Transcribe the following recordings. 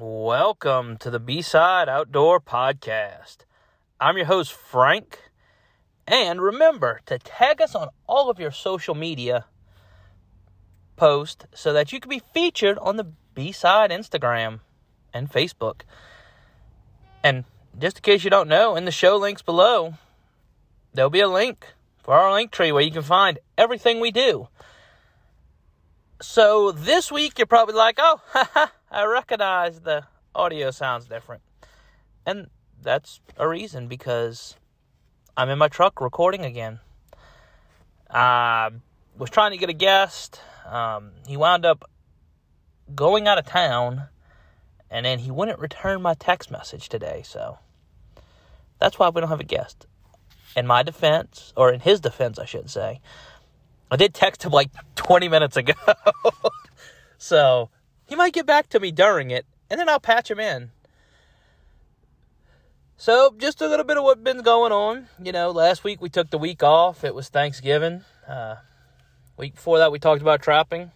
Welcome to the B Side Outdoor Podcast. I'm your host, Frank. And remember to tag us on all of your social media posts so that you can be featured on the B Side Instagram and Facebook. And just in case you don't know, in the show links below, there'll be a link for our link tree where you can find everything we do. So this week you're probably like, oh, I recognize the audio sounds different. And that's a reason because I'm in my truck recording again. I was trying to get a guest. Um, he wound up going out of town and then he wouldn't return my text message today. So that's why we don't have a guest. In my defense, or in his defense, I should say, I did text him like 20 minutes ago. so he might get back to me during it, and then I'll patch him in. So, just a little bit of what's been going on. You know, last week we took the week off. It was Thanksgiving. Uh, week before that, we talked about trapping.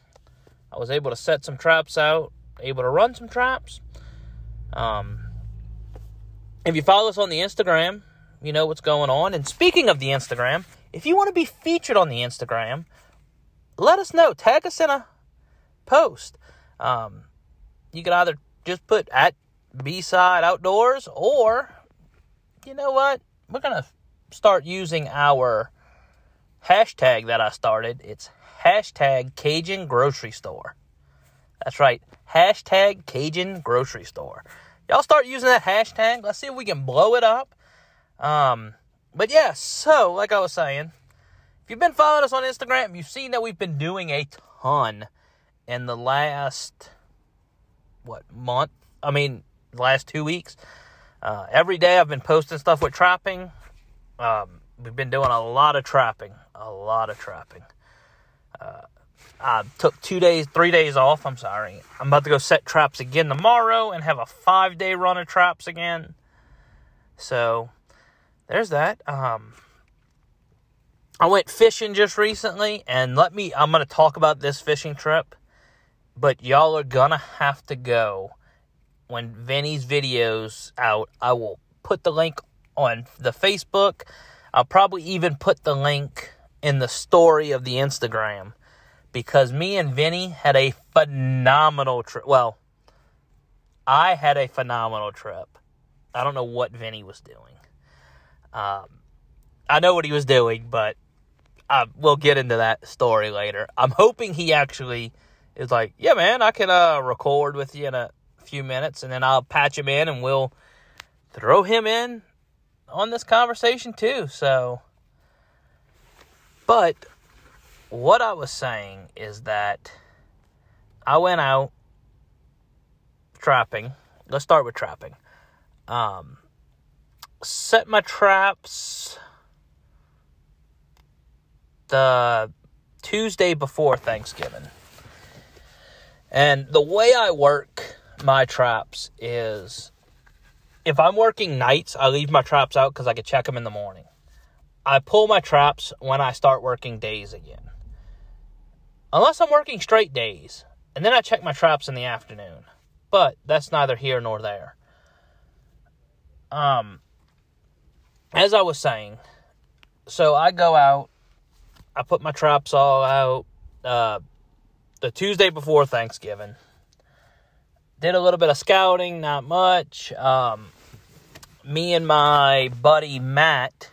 I was able to set some traps out, able to run some traps. Um, if you follow us on the Instagram, you know what's going on. And speaking of the Instagram, if you want to be featured on the Instagram, let us know. Tag us in a post. Um, you can either just put at B side outdoors, or you know what? We're gonna start using our hashtag that I started. It's hashtag Cajun Grocery Store. That's right, hashtag Cajun Grocery Store. Y'all start using that hashtag. Let's see if we can blow it up. Um, but yeah, so like I was saying, if you've been following us on Instagram, you've seen that we've been doing a ton in the last what month? I mean, last two weeks. Uh, every day I've been posting stuff with trapping. Um, we've been doing a lot of trapping, a lot of trapping. Uh, I took two days, three days off. I'm sorry. I'm about to go set traps again tomorrow and have a five day run of traps again. So there's that. Um, I went fishing just recently, and let me, I'm going to talk about this fishing trip, but y'all are to have to go when Vinny's videos out. I will put the link on the Facebook. I'll probably even put the link in the story of the Instagram because me and Vinny had a phenomenal trip. Well, I had a phenomenal trip. I don't know what Vinny was doing. Um, I know what he was doing, but uh, we'll get into that story later. I'm hoping he actually is like, yeah, man, I can uh, record with you in a few minutes, and then I'll patch him in, and we'll throw him in on this conversation too. So, but what I was saying is that I went out trapping. Let's start with trapping. Um, set my traps the Tuesday before Thanksgiving. And the way I work my traps is if I'm working nights, I leave my traps out because I can check them in the morning. I pull my traps when I start working days again. Unless I'm working straight days. And then I check my traps in the afternoon. But that's neither here nor there. Um, as I was saying, so I go out, I put my traps all out uh, the Tuesday before Thanksgiving. Did a little bit of scouting, not much. Um, me and my buddy Matt,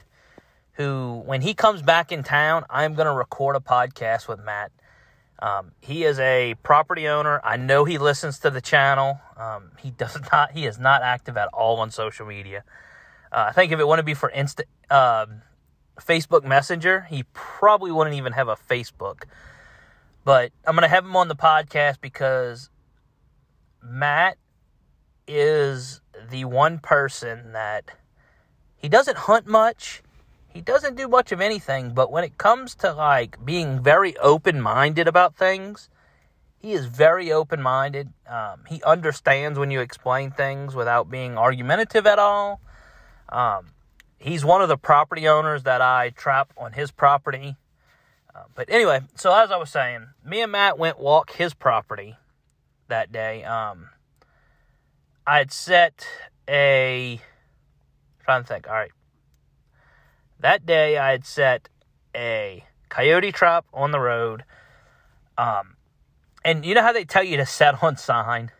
who, when he comes back in town, I'm going to record a podcast with Matt. Um, he is a property owner. I know he listens to the channel. Um, he does not. He is not active at all on social media. Uh, I think if it wouldn't be for Insta, uh, Facebook Messenger, he probably wouldn't even have a Facebook. But I'm going to have him on the podcast because Matt is the one person that he doesn't hunt much. He doesn't do much of anything, but when it comes to like being very open minded about things, he is very open minded. Um, he understands when you explain things without being argumentative at all. Um, he's one of the property owners that I trap on his property. Uh, but anyway, so as I was saying, me and Matt went walk his property that day. Um, I had set a trying to think. All right. That day I had set a coyote trap on the road. Um and you know how they tell you to set on sign?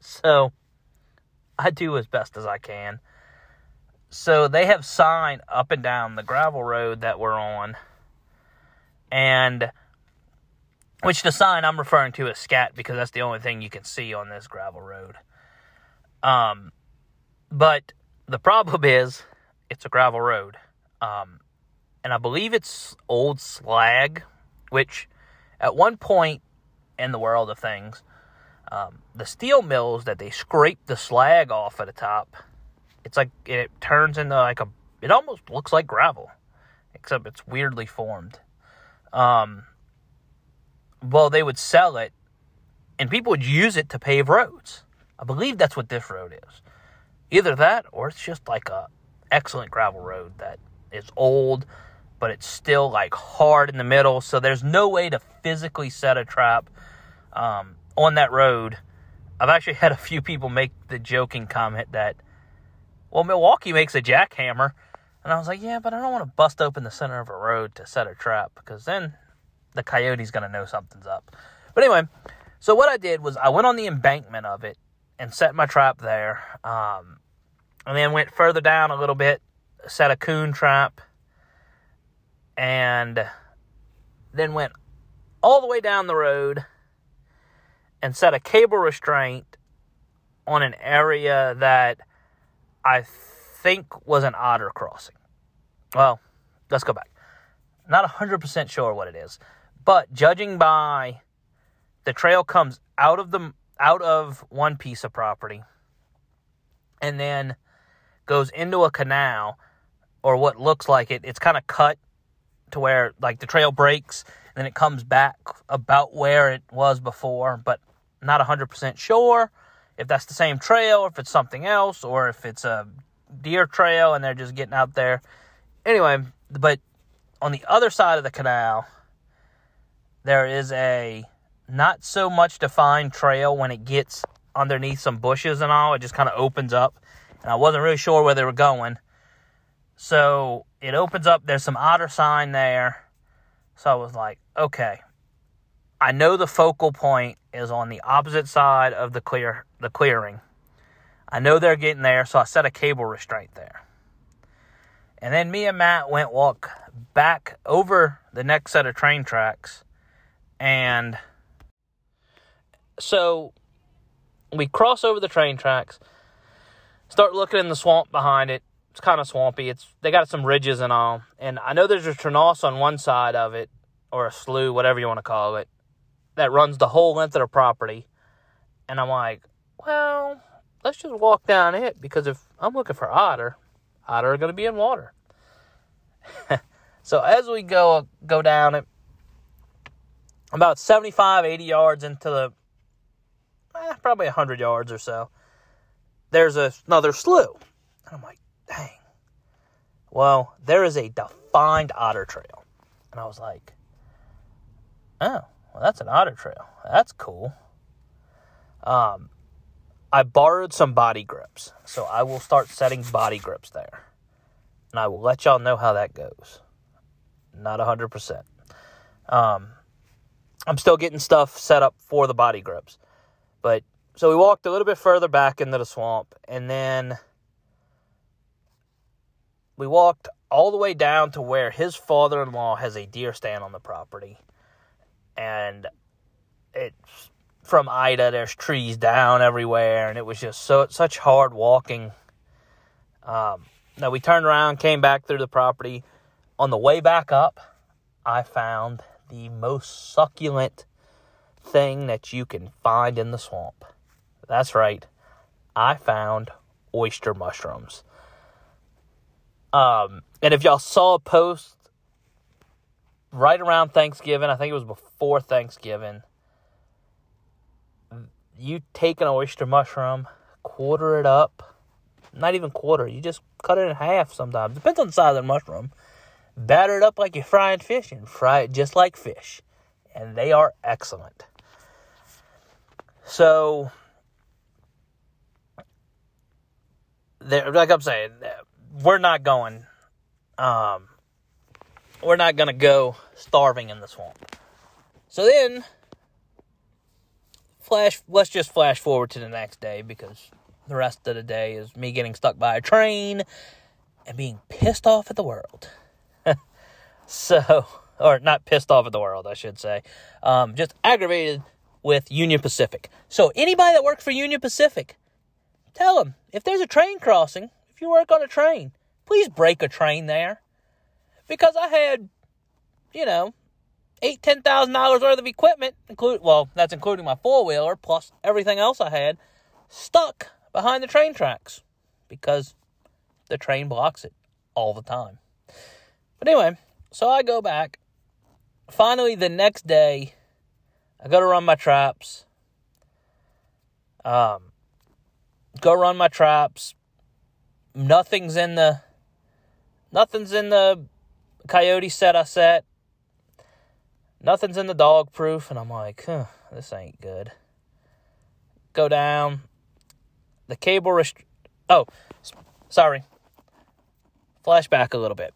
So I do as best as I can. So they have sign up and down the gravel road that we're on. And which the sign I'm referring to is scat because that's the only thing you can see on this gravel road. Um but the problem is it's a gravel road. Um and I believe it's old slag, which at one point in the world of things, um, the steel mills that they scrape the slag off at the top, it's like it turns into like a, it almost looks like gravel, except it's weirdly formed. Um, well, they would sell it, and people would use it to pave roads. I believe that's what this road is. Either that, or it's just like a excellent gravel road that is old, but it's still like hard in the middle. So there's no way to physically set a trap um, on that road. I've actually had a few people make the joking comment that, well, Milwaukee makes a jackhammer. And I was like, yeah, but I don't want to bust open the center of a road to set a trap because then the coyote's going to know something's up. But anyway, so what I did was I went on the embankment of it and set my trap there. Um, and then went further down a little bit, set a coon trap, and then went all the way down the road and set a cable restraint on an area that I think was an otter crossing. Well, let's go back. Not 100% sure what it is, but judging by the trail comes out of the out of one piece of property and then goes into a canal or what looks like it. It's kind of cut to where like the trail breaks and then it comes back about where it was before, but not 100% sure if that's the same trail, or if it's something else, or if it's a deer trail and they're just getting out there. Anyway, but on the other side of the canal, there is a not so much defined trail when it gets underneath some bushes and all. It just kind of opens up. And I wasn't really sure where they were going. So it opens up. There's some otter sign there. So I was like, okay, I know the focal point is on the opposite side of the clear the clearing. I know they're getting there, so I set a cable restraint there. And then me and Matt went walk back over the next set of train tracks and so we cross over the train tracks, start looking in the swamp behind it. It's kind of swampy. It's they got some ridges and all. And I know there's a traverse on one side of it or a slough, whatever you want to call it that runs the whole length of the property. And I'm like, well, let's just walk down it because if I'm looking for otter, otter are going to be in water. so as we go go down it, about 75, 80 yards into the, eh, probably 100 yards or so, there's a, another slough. And I'm like, dang. Well, there is a defined otter trail. And I was like, oh, well, that's an otter trail. That's cool. Um, I borrowed some body grips, so I will start setting body grips there, and I will let y'all know how that goes. Not a hundred percent. Um, I'm still getting stuff set up for the body grips, but so we walked a little bit further back into the swamp, and then we walked all the way down to where his father-in-law has a deer stand on the property and it's from Ida. There's trees down everywhere, and it was just so such hard walking. Um, now we turned around, came back through the property. On the way back up, I found the most succulent thing that you can find in the swamp. That's right, I found oyster mushrooms. Um, and if y'all saw a post right around Thanksgiving. I think it was before Thanksgiving. You take an oyster mushroom, quarter it up. Not even quarter. You just cut it in half sometimes. Depends on the size of the mushroom. Batter it up like you're frying fish and fry it just like fish. And they are excellent. So like I'm saying, we're not going. Um, we're not gonna go starving in the swamp. So then, flash. Let's just flash forward to the next day because the rest of the day is me getting stuck by a train and being pissed off at the world. so, or not pissed off at the world, I should say. Um, just aggravated with Union Pacific. So, anybody that works for Union Pacific, tell them if there's a train crossing, if you work on a train, please break a train there. Because I had, you know, eight, ten thousand dollars worth of equipment, include well, that's including my four wheeler plus everything else I had, stuck behind the train tracks because the train blocks it all the time. But anyway, so I go back. Finally, the next day, I go to run my traps. Um, go run my traps. Nothing's in the nothing's in the coyote set I set. Nothing's in the dog proof, and I'm like, huh, this ain't good. Go down. The cable rest. Oh, sorry. Flashback a little bit.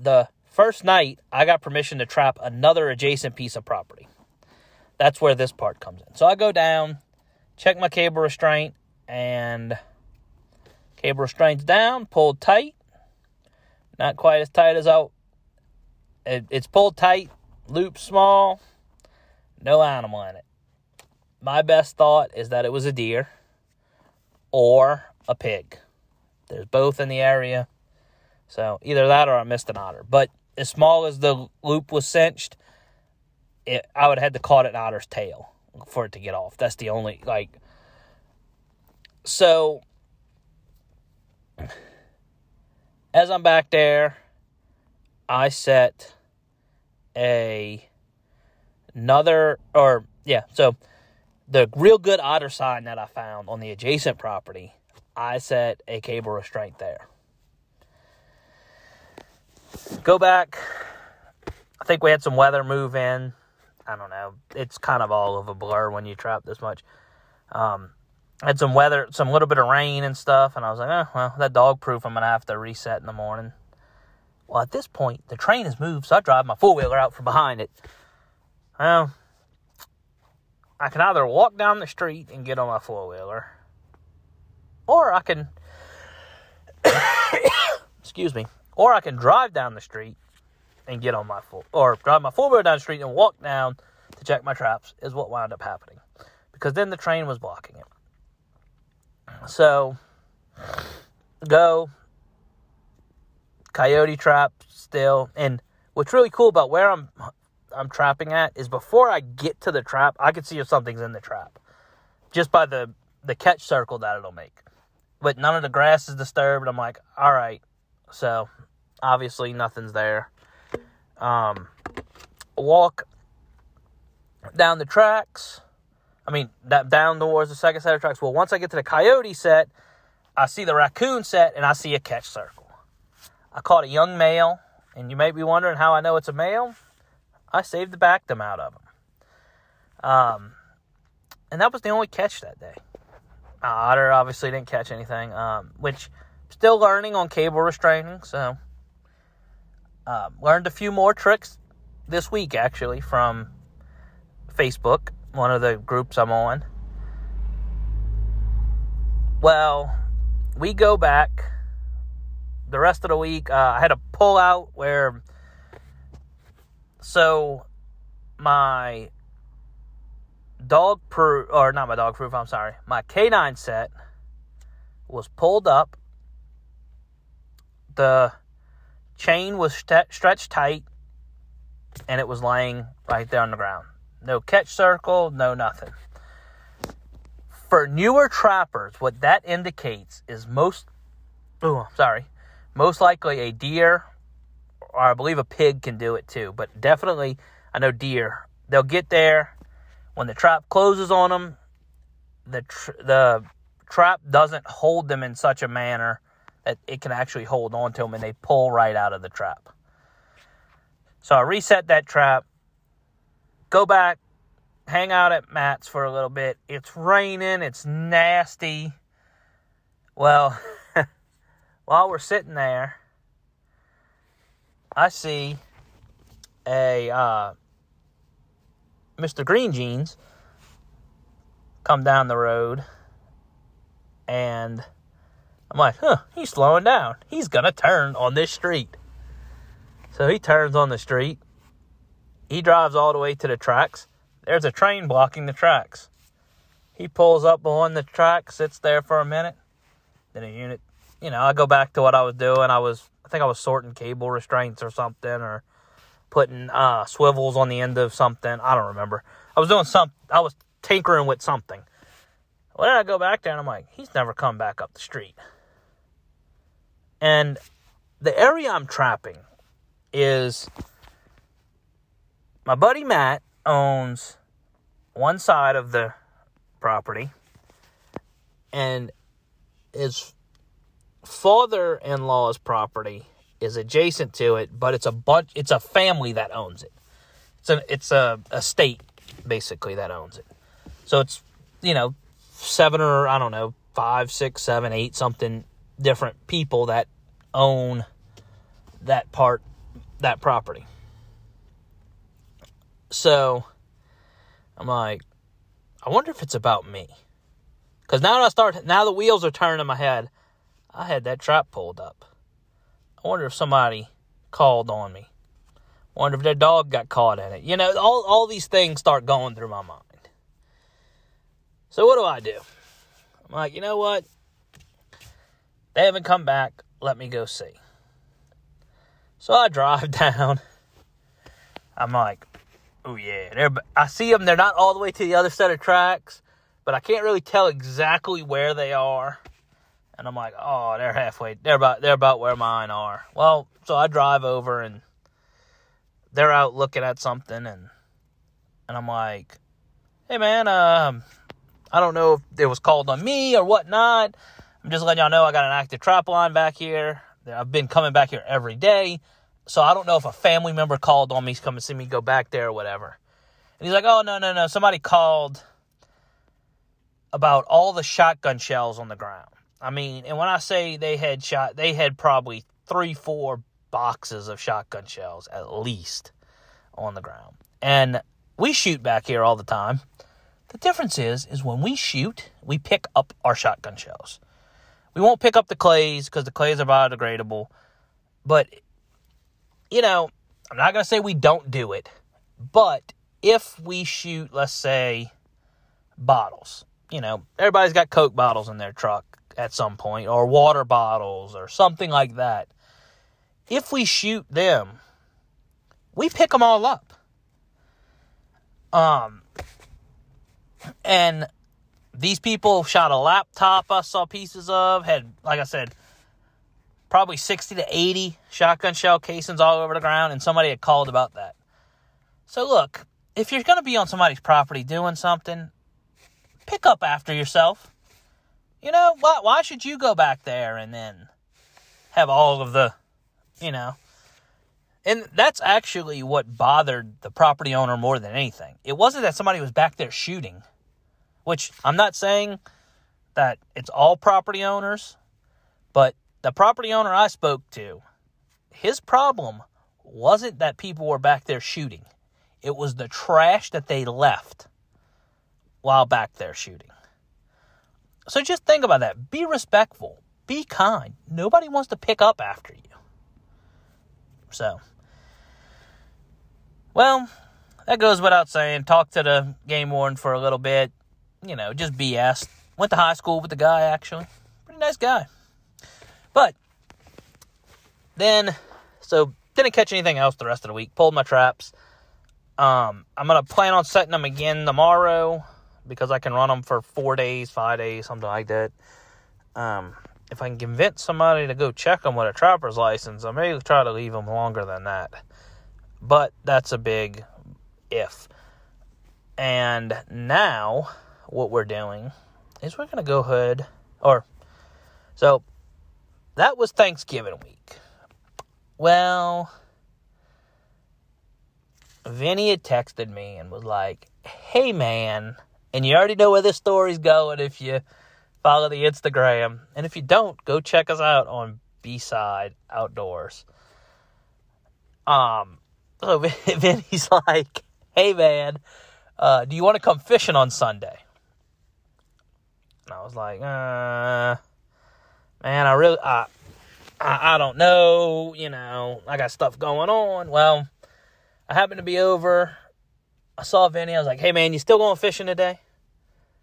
The first night, I got permission to trap another adjacent piece of property. That's where this part comes in. So I go down, check my cable restraint, and cable restraint's down, pulled tight. Not quite as tight as I. It, it's pulled tight, loop small, no animal in it. My best thought is that it was a deer or a pig. There's both in the area. So either that or I missed an otter. But as small as the loop was cinched, it, I would have had to caught an otter's tail for it to get off. That's the only like. So as I'm back there, I set a another or yeah, so the real good otter sign that I found on the adjacent property, I set a cable restraint there. Go back. I think we had some weather move in. I don't know. It's kind of all of a blur when you trap this much. Um, had some weather, some little bit of rain and stuff, and I was like, oh, well, that dog proof I'm gonna have to reset in the morning. Well, at this point, the train has moved, so I drive my four wheeler out from behind it. Well, I can either walk down the street and get on my four wheeler, or I can, excuse me, or I can drive down the street and get on my four, or drive my four wheeler down the street and walk down to check my traps. Is what wound up happening, because then the train was blocking it. So, go. Coyote trap still. And what's really cool about where I'm I'm trapping at is before I get to the trap, I can see if something's in the trap. Just by the the catch circle that it'll make. But none of the grass is disturbed. I'm like, all right. So obviously nothing's there. Um walk down the tracks I mean, that down towards the second set of tracks. Well, once I get to the coyote set, I see the raccoon set and I see a catch circle. I caught a young male, and you may be wondering how I know it's a male. I saved the baculum out of him. Um, and that was the only catch that day. Uh, Otter obviously didn't catch anything, um, which still learning on cable restraining. So, uh, learned a few more tricks this week actually from Facebook one of the groups I'm on. Well, we go back the rest of the week. Uh, I had a pull out where, so my dog proof, or not my dog proof, I'm sorry, my canine set was pulled up. The chain was st- stretched tight and it was laying right there on the ground. No catch circle, no nothing. For newer trappers, what that indicates is most, oh, I'm sorry, most likely a deer, or I believe a pig can do it too, but definitely, I know deer. They'll get there when the trap closes on them. The tr- the trap doesn't hold them in such a manner that it can actually hold on to them, and they pull right out of the trap. So I reset that trap go back, hang out at Matt's for a little bit. It's raining, it's nasty. Well, while we're sitting there, I see a uh, Mr. Green Jeans come down the road, and I'm like, huh, he's slowing down. He's gonna turn on this street. So he turns on the street. He drives all the way to the tracks. There's a train blocking the tracks. He pulls up on the track, sits there for a minute. Then a unit, you know, I go back to what I was doing. I was, I think I was sorting cable restraints or something, or putting uh, swivels on the end of something. I don't remember. I was doing some. I was tinkering with something. Well, then I go back there and I'm like, he's never come back up the street. And the area I'm trapping is my buddy Matt owns one side of the property and his father-in-law's property is adjacent to it, but it's a bunch it's a family that owns it. It's a it's a, a state basically that owns it. So it's you know, seven or I don't know, five, six, seven, eight, something different people that own that part that property. So I'm like, I wonder if it's about me. Because now that I start, now the wheels are turning in my head. I had that trap pulled up. I wonder if somebody called on me. Wonder if their dog got caught in it. You know, all, all these things start going through my mind. So what do I do? I'm like, you know what? They haven't come back. Let me go see. So I drive down. I'm like, oh yeah, they're. I see them. They're not all the way to the other set of tracks, but I can't really tell exactly where they are. And I'm like, oh, they're halfway. They're about. They're about where mine are. Well, so I drive over and they're out looking at something, and and I'm like, hey man, um, I don't know if it was called on me or whatnot. I'm just letting y'all know I got an active trap line back here. I've been coming back here every day. So I don't know if a family member called on me to come and see me go back there or whatever. And he's like, oh, no, no, no. Somebody called about all the shotgun shells on the ground. I mean, and when I say they had shot, they had probably three, four boxes of shotgun shells at least on the ground. And we shoot back here all the time. The difference is, is when we shoot, we pick up our shotgun shells. We won't pick up the clays because the clays are biodegradable. But, you know, I'm not going to say we don't do it. But if we shoot, let's say, bottles, you know, everybody's got Coke bottles in their truck at some point, or water bottles, or something like that. If we shoot them, we pick them all up. Um, and these people shot a laptop I saw pieces of, had, like I said, probably 60 to 80 shotgun shell casings all over the ground, and somebody had called about that. So, look, if you're going to be on somebody's property doing something, pick up after yourself. You know, why, why should you go back there and then have all of the, you know? And that's actually what bothered the property owner more than anything. It wasn't that somebody was back there shooting which I'm not saying that it's all property owners, but the property owner I spoke to, his problem wasn't that people were back there shooting. It was the trash that they left while back there shooting. So just think about that. Be respectful. Be kind. Nobody wants to pick up after you. So, well, that goes without saying. Talk to the game warden for a little bit you know, just BS. Went to high school with the guy, actually. Pretty nice guy. But then, so didn't catch anything else the rest of the week. Pulled my traps. Um, I'm gonna plan on setting them again tomorrow because I can run them for four days, five days, something like that. Um, if I can convince somebody to go check them with a trapper's license, I may try to leave them longer than that. But that's a big if. And now what we're doing is we're going to go ahead, or, so that was Thanksgiving week. Well, Vinny had texted me and was like, hey man, and you already know where this story's going if you follow the Instagram. And if you don't, go check us out on B side outdoors. Um, so Vinny's like, "Hey man, uh, do you want to come fishing on Sunday?" And I was like, "Uh, man, I really, I, I, I don't know. You know, I got stuff going on." Well, I happened to be over. I saw Vinny. I was like, "Hey man, you still going fishing today?"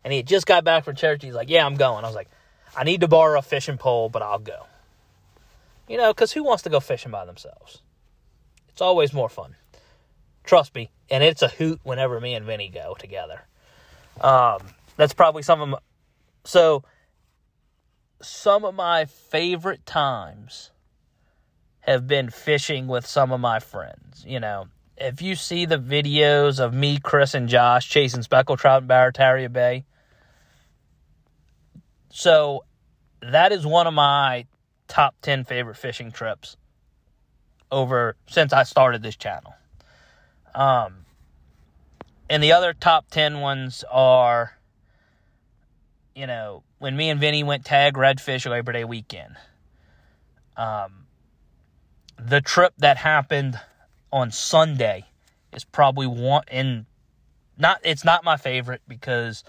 And he had just got back from church. He's like, "Yeah, I'm going." I was like, "I need to borrow a fishing pole, but I'll go." You know, because who wants to go fishing by themselves? It's always more fun. Trust me, and it's a hoot whenever me and Vinny go together. Um, that's probably some of my, so some of my favorite times have been fishing with some of my friends. You know, if you see the videos of me, Chris, and Josh chasing speckled trout in Barataria Bay, so that is one of my top 10 favorite fishing trips over since I started this channel. Um, and the other top 10 ones are, you know, when me and Vinny went tag redfish Labor Day weekend. Um, the trip that happened on Sunday is probably one in not it's not my favorite because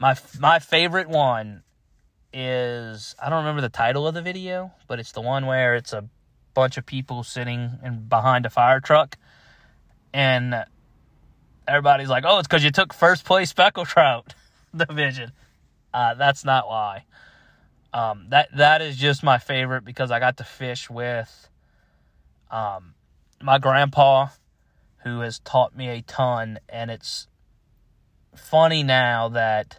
my my favorite one is I don't remember the title of the video, but it's the one where it's a bunch of people sitting in behind a fire truck, and everybody's like, "Oh, it's because you took first place speckled trout division." Uh, that's not why. Um, that that is just my favorite because I got to fish with um, my grandpa, who has taught me a ton, and it's funny now that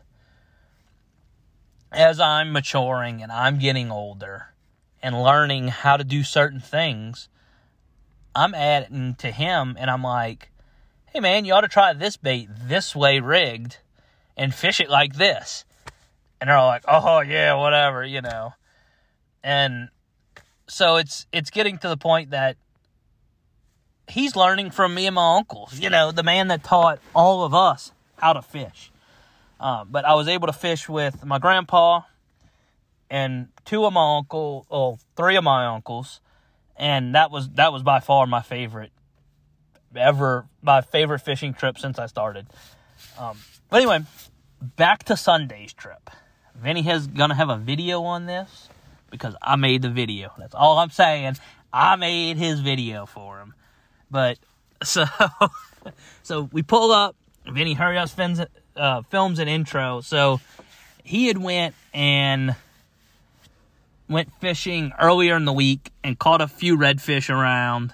as I'm maturing and I'm getting older and learning how to do certain things, I'm adding to him and I'm like, hey man, you ought to try this bait this way rigged and fish it like this. And they're all like, oh yeah, whatever, you know. And so it's it's getting to the point that he's learning from me and my uncles, you know, the man that taught all of us how to fish. Um, but I was able to fish with my grandpa and two of my uncle, oh, three of my uncles, and that was that was by far my favorite ever, my favorite fishing trip since I started. Um, but anyway, back to Sunday's trip. Vinny has gonna have a video on this because I made the video. That's all I'm saying. I made his video for him. But so so we pull up. Vinny hurry up spins uh, films an intro. So he had went and went fishing earlier in the week and caught a few redfish around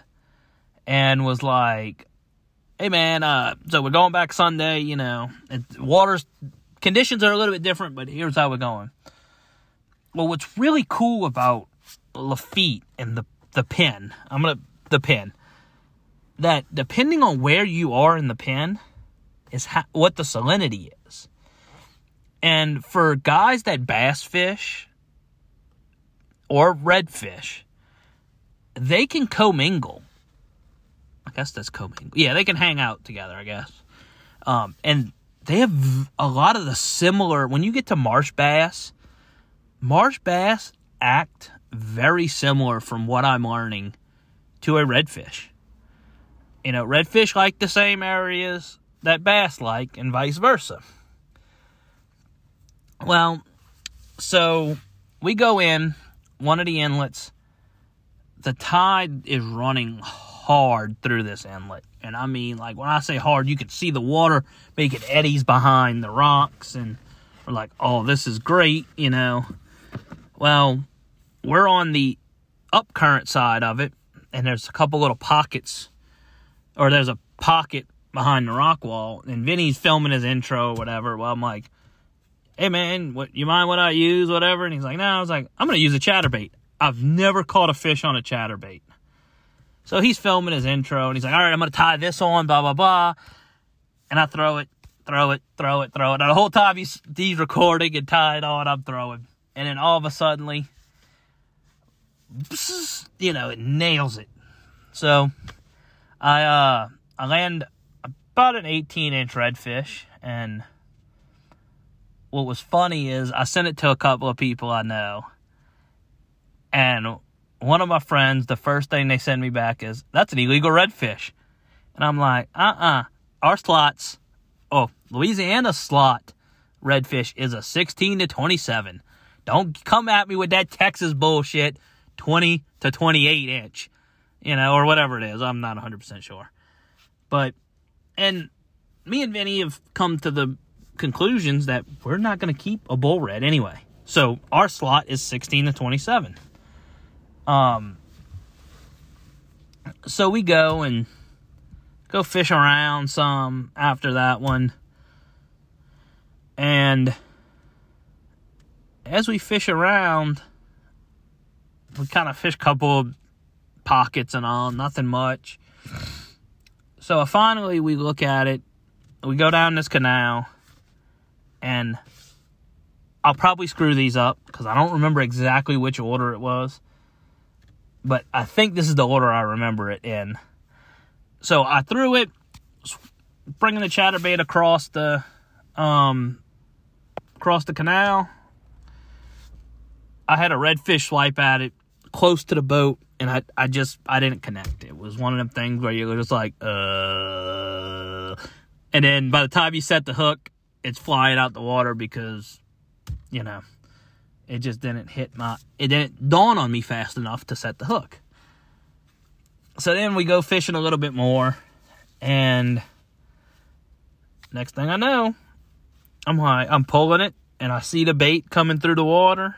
and was like, "Hey man, uh, so we're going back Sunday. You know, water's conditions are a little bit different, but here's how we're going." Well, what's really cool about Lafitte and the the Pen, I'm gonna the Pen that depending on where you are in the Pen is ha- what the salinity is. And for guys that bass fish or redfish, they can commingle. I guess that's commingle. Yeah, they can hang out together, I guess. Um, and they have a lot of the similar, when you get to marsh bass, marsh bass act very similar from what I'm learning to a redfish. You know, redfish like the same areas that bass like, and vice versa. Well, so we go in one of the inlets. The tide is running hard through this inlet. And I mean, like, when I say hard, you can see the water making eddies behind the rocks. And we're like, oh, this is great, you know. Well, we're on the upcurrent side of it. And there's a couple little pockets, or there's a pocket behind the rock wall, and Vinny's filming his intro or whatever. Well, I'm like, hey man, what you mind what I use, whatever? And he's like, no. I was like, I'm gonna use a chatterbait. I've never caught a fish on a chatterbait. So he's filming his intro, and he's like, all right, I'm gonna tie this on, blah blah blah, and I throw it, throw it, throw it, throw it. Now the whole time he's he's recording and tied on, I'm throwing, and then all of a suddenly, you know, it nails it. So I uh I land about an 18 inch redfish. And what was funny is I sent it to a couple of people I know. And one of my friends, the first thing they send me back is, that's an illegal redfish. And I'm like, uh uh Our slots, oh, Louisiana slot redfish is a 16 to 27. Don't come at me with that Texas bullshit, 20 to 28 inch, you know, or whatever it is. I'm not 100% sure. But, and me and Vinny have come to the conclusions that we're not going to keep a bull red anyway. So our slot is 16 to 27. Um, so we go and go fish around some after that one. And as we fish around, we kind of fish a couple of pockets and all, nothing much. So finally we look at it. We go down this canal and I'll probably screw these up because I don't remember exactly which order it was. But I think this is the order I remember it in. So I threw it, bringing the chatterbait across the um, across the canal. I had a redfish swipe at it close to the boat, and I, I just I didn't connect. It was one of them things where you're just like, uh, and then by the time you set the hook, it's flying out the water because, you know, it just didn't hit my. It didn't dawn on me fast enough to set the hook. So then we go fishing a little bit more, and next thing I know, I'm like, I'm pulling it, and I see the bait coming through the water,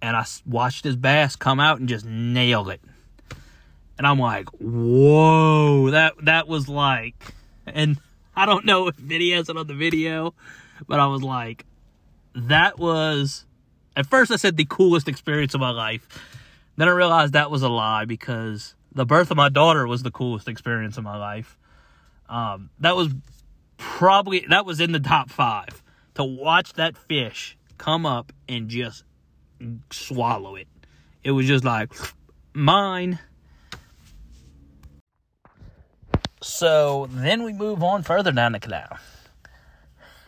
and I watched his bass come out and just nail it. And I'm like, whoa, that that was like, and I don't know if Vinny has it on the video, but I was like, that was, at first I said the coolest experience of my life. Then I realized that was a lie because the birth of my daughter was the coolest experience of my life. Um, that was probably, that was in the top five. To watch that fish come up and just swallow it. It was just like, mine. So then we move on further down the canal.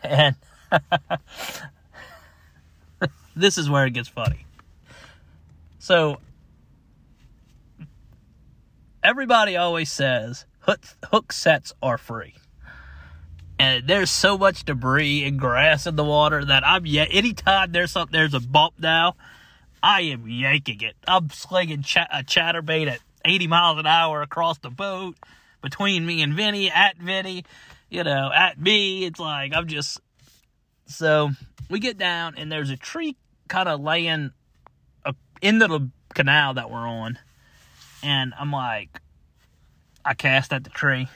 And this is where it gets funny. So everybody always says hook, hook sets are free. And there's so much debris and grass in the water that I'm yeah. Anytime there's something, there's a bump now, I am yanking it. I'm slinging ch- a chatterbait at 80 miles an hour across the boat between me and Vinny, at Vinny, you know, at me. It's like I'm just so we get down and there's a tree kind of laying into the canal that we're on, and I'm like, I cast at the tree,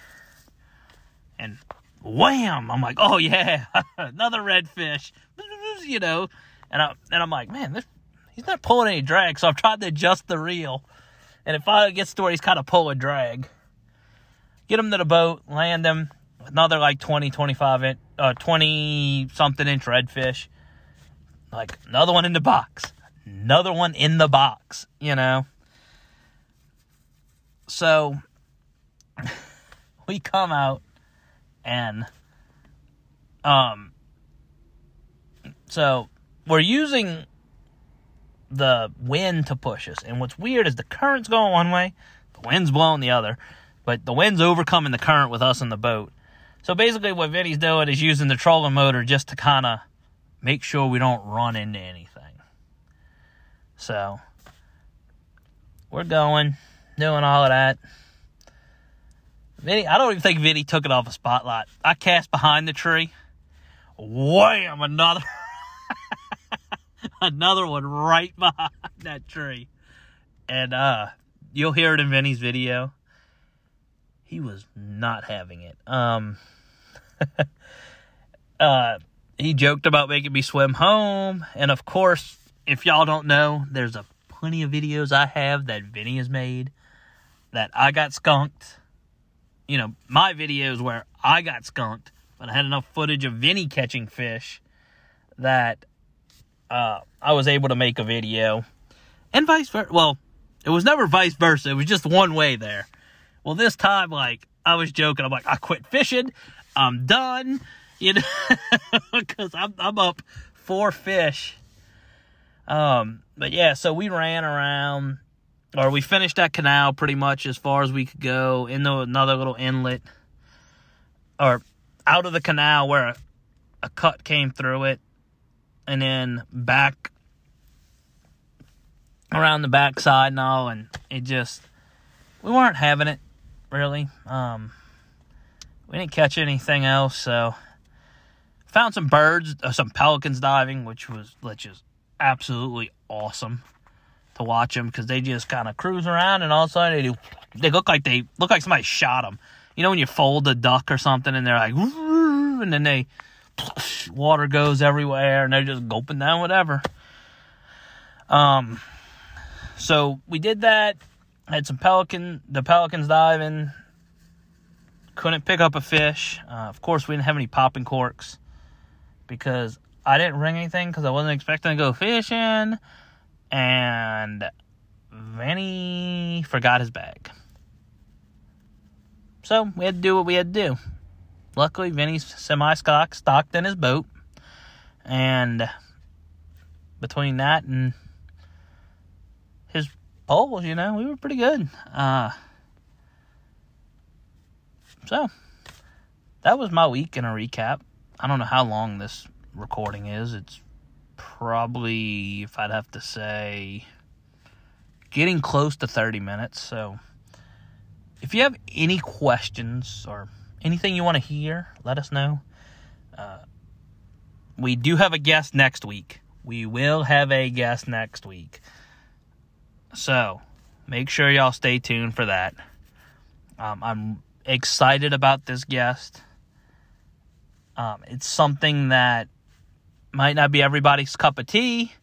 and wham! I'm like, oh yeah, another redfish, you know, and I and I'm like, man, this, he's not pulling any drag, so I've tried to adjust the reel, and it finally gets to where he's kind of pulling drag. Get him to the boat, land him, another like 20, 25 inch, uh, 20 something inch redfish. Like another one in the box. Another one in the box, you know. So we come out and um so we're using the wind to push us. And what's weird is the current's going one way, the wind's blowing the other, but the wind's overcoming the current with us in the boat. So basically, what Vinny's doing is using the trolling motor just to kind of make sure we don't run into anything. So we're going, doing all of that. Vinny, I don't even think Vinny took it off a Spot-Lock. I cast behind the tree. Wham! Another, another one right behind that tree, and uh, you'll hear it in Vinny's video. He was not having it. Um. uh, he joked about making me swim home. And of course, if y'all don't know, there's a plenty of videos I have that Vinny has made that I got skunked. You know, my videos where I got skunked, but I had enough footage of Vinny catching fish that uh, I was able to make a video. And vice versa. Well, it was never vice versa. It was just one way there. Well, this time, like, I was joking. I'm like, I quit fishing. I'm done, you know, because I'm, I'm up four fish. Um, but yeah, so we ran around, or we finished that canal pretty much as far as we could go into another little inlet, or out of the canal where a, a cut came through it, and then back around the backside and all, and it just we weren't having it really. Um, we didn't catch anything else, so found some birds, uh, some pelicans diving, which was which is absolutely awesome to watch them because they just kind of cruise around and all of a sudden they do, they look like they look like somebody shot them. You know when you fold a duck or something and they're like, and then they water goes everywhere and they're just gulping down whatever. Um, so we did that. Had some pelican, the pelicans diving. Couldn't pick up a fish. Uh, of course, we didn't have any popping corks because I didn't ring anything because I wasn't expecting to go fishing. And Vinny forgot his bag. So we had to do what we had to do. Luckily, Vinny's semi stock stocked in his boat. And between that and his poles, you know, we were pretty good. Uh, so that was my week in a recap. I don't know how long this recording is. It's probably, if I'd have to say, getting close to 30 minutes. So if you have any questions or anything you want to hear, let us know. Uh, we do have a guest next week. We will have a guest next week. So make sure y'all stay tuned for that. Um, I'm excited about this guest. Um, it's something that might not be everybody's cup of tea,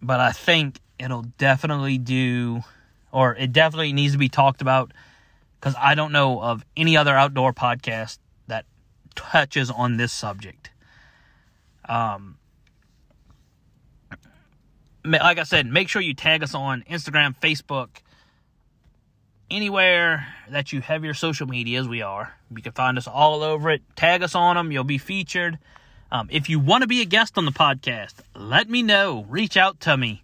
but I think it'll definitely do, or it definitely needs to be talked about because I don't know of any other outdoor podcast that touches on this subject. Um, like I said, make sure you tag us on Instagram, Facebook, anywhere that you have your social medias. We are. You can find us all over it. Tag us on them. You'll be featured. Um, if you want to be a guest on the podcast, let me know. Reach out to me.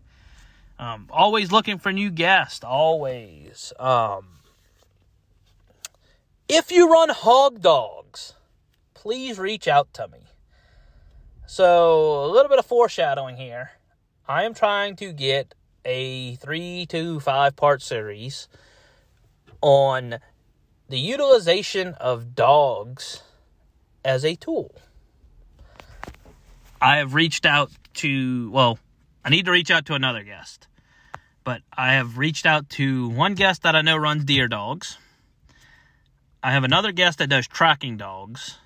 Um, always looking for new guests. Always. Um, if you run hog dogs, please reach out to me. So, a little bit of foreshadowing here. I am trying to get a three to five part series on the utilization of dogs as a tool. I have reached out to, well, I need to reach out to another guest, but I have reached out to one guest that I know runs deer dogs. I have another guest that does tracking dogs.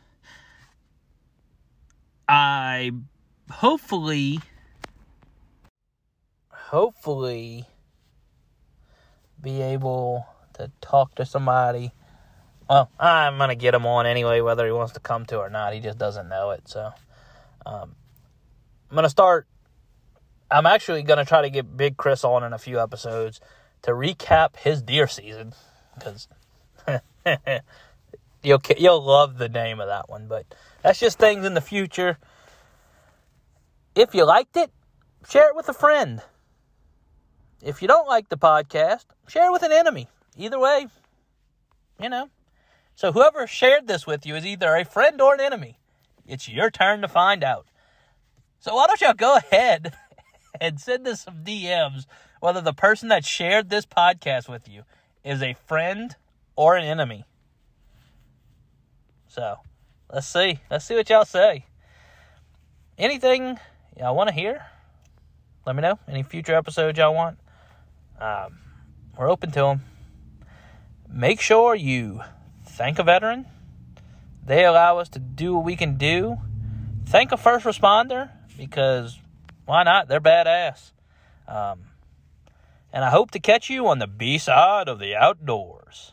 I hopefully hopefully be able to talk to somebody. Well, I'm gonna get him on anyway, whether he wants to come to or not. He just doesn't know it. So, um, I'm gonna start. I'm actually gonna try to get Big Chris on in a few episodes to recap his deer season because you'll you'll love the name of that one. But that's just things in the future. If you liked it, share it with a friend. If you don't like the podcast, share it with an enemy. Either way, you know. So whoever shared this with you is either a friend or an enemy. It's your turn to find out. So why don't y'all go ahead and send us some DMs whether the person that shared this podcast with you is a friend or an enemy. So, let's see. Let's see what y'all say. Anything y'all want to hear? Let me know. Any future episodes y'all want? Um, we're open to them. Make sure you thank a veteran. They allow us to do what we can do. Thank a first responder because why not? They're badass. Um, and I hope to catch you on the B side of the outdoors.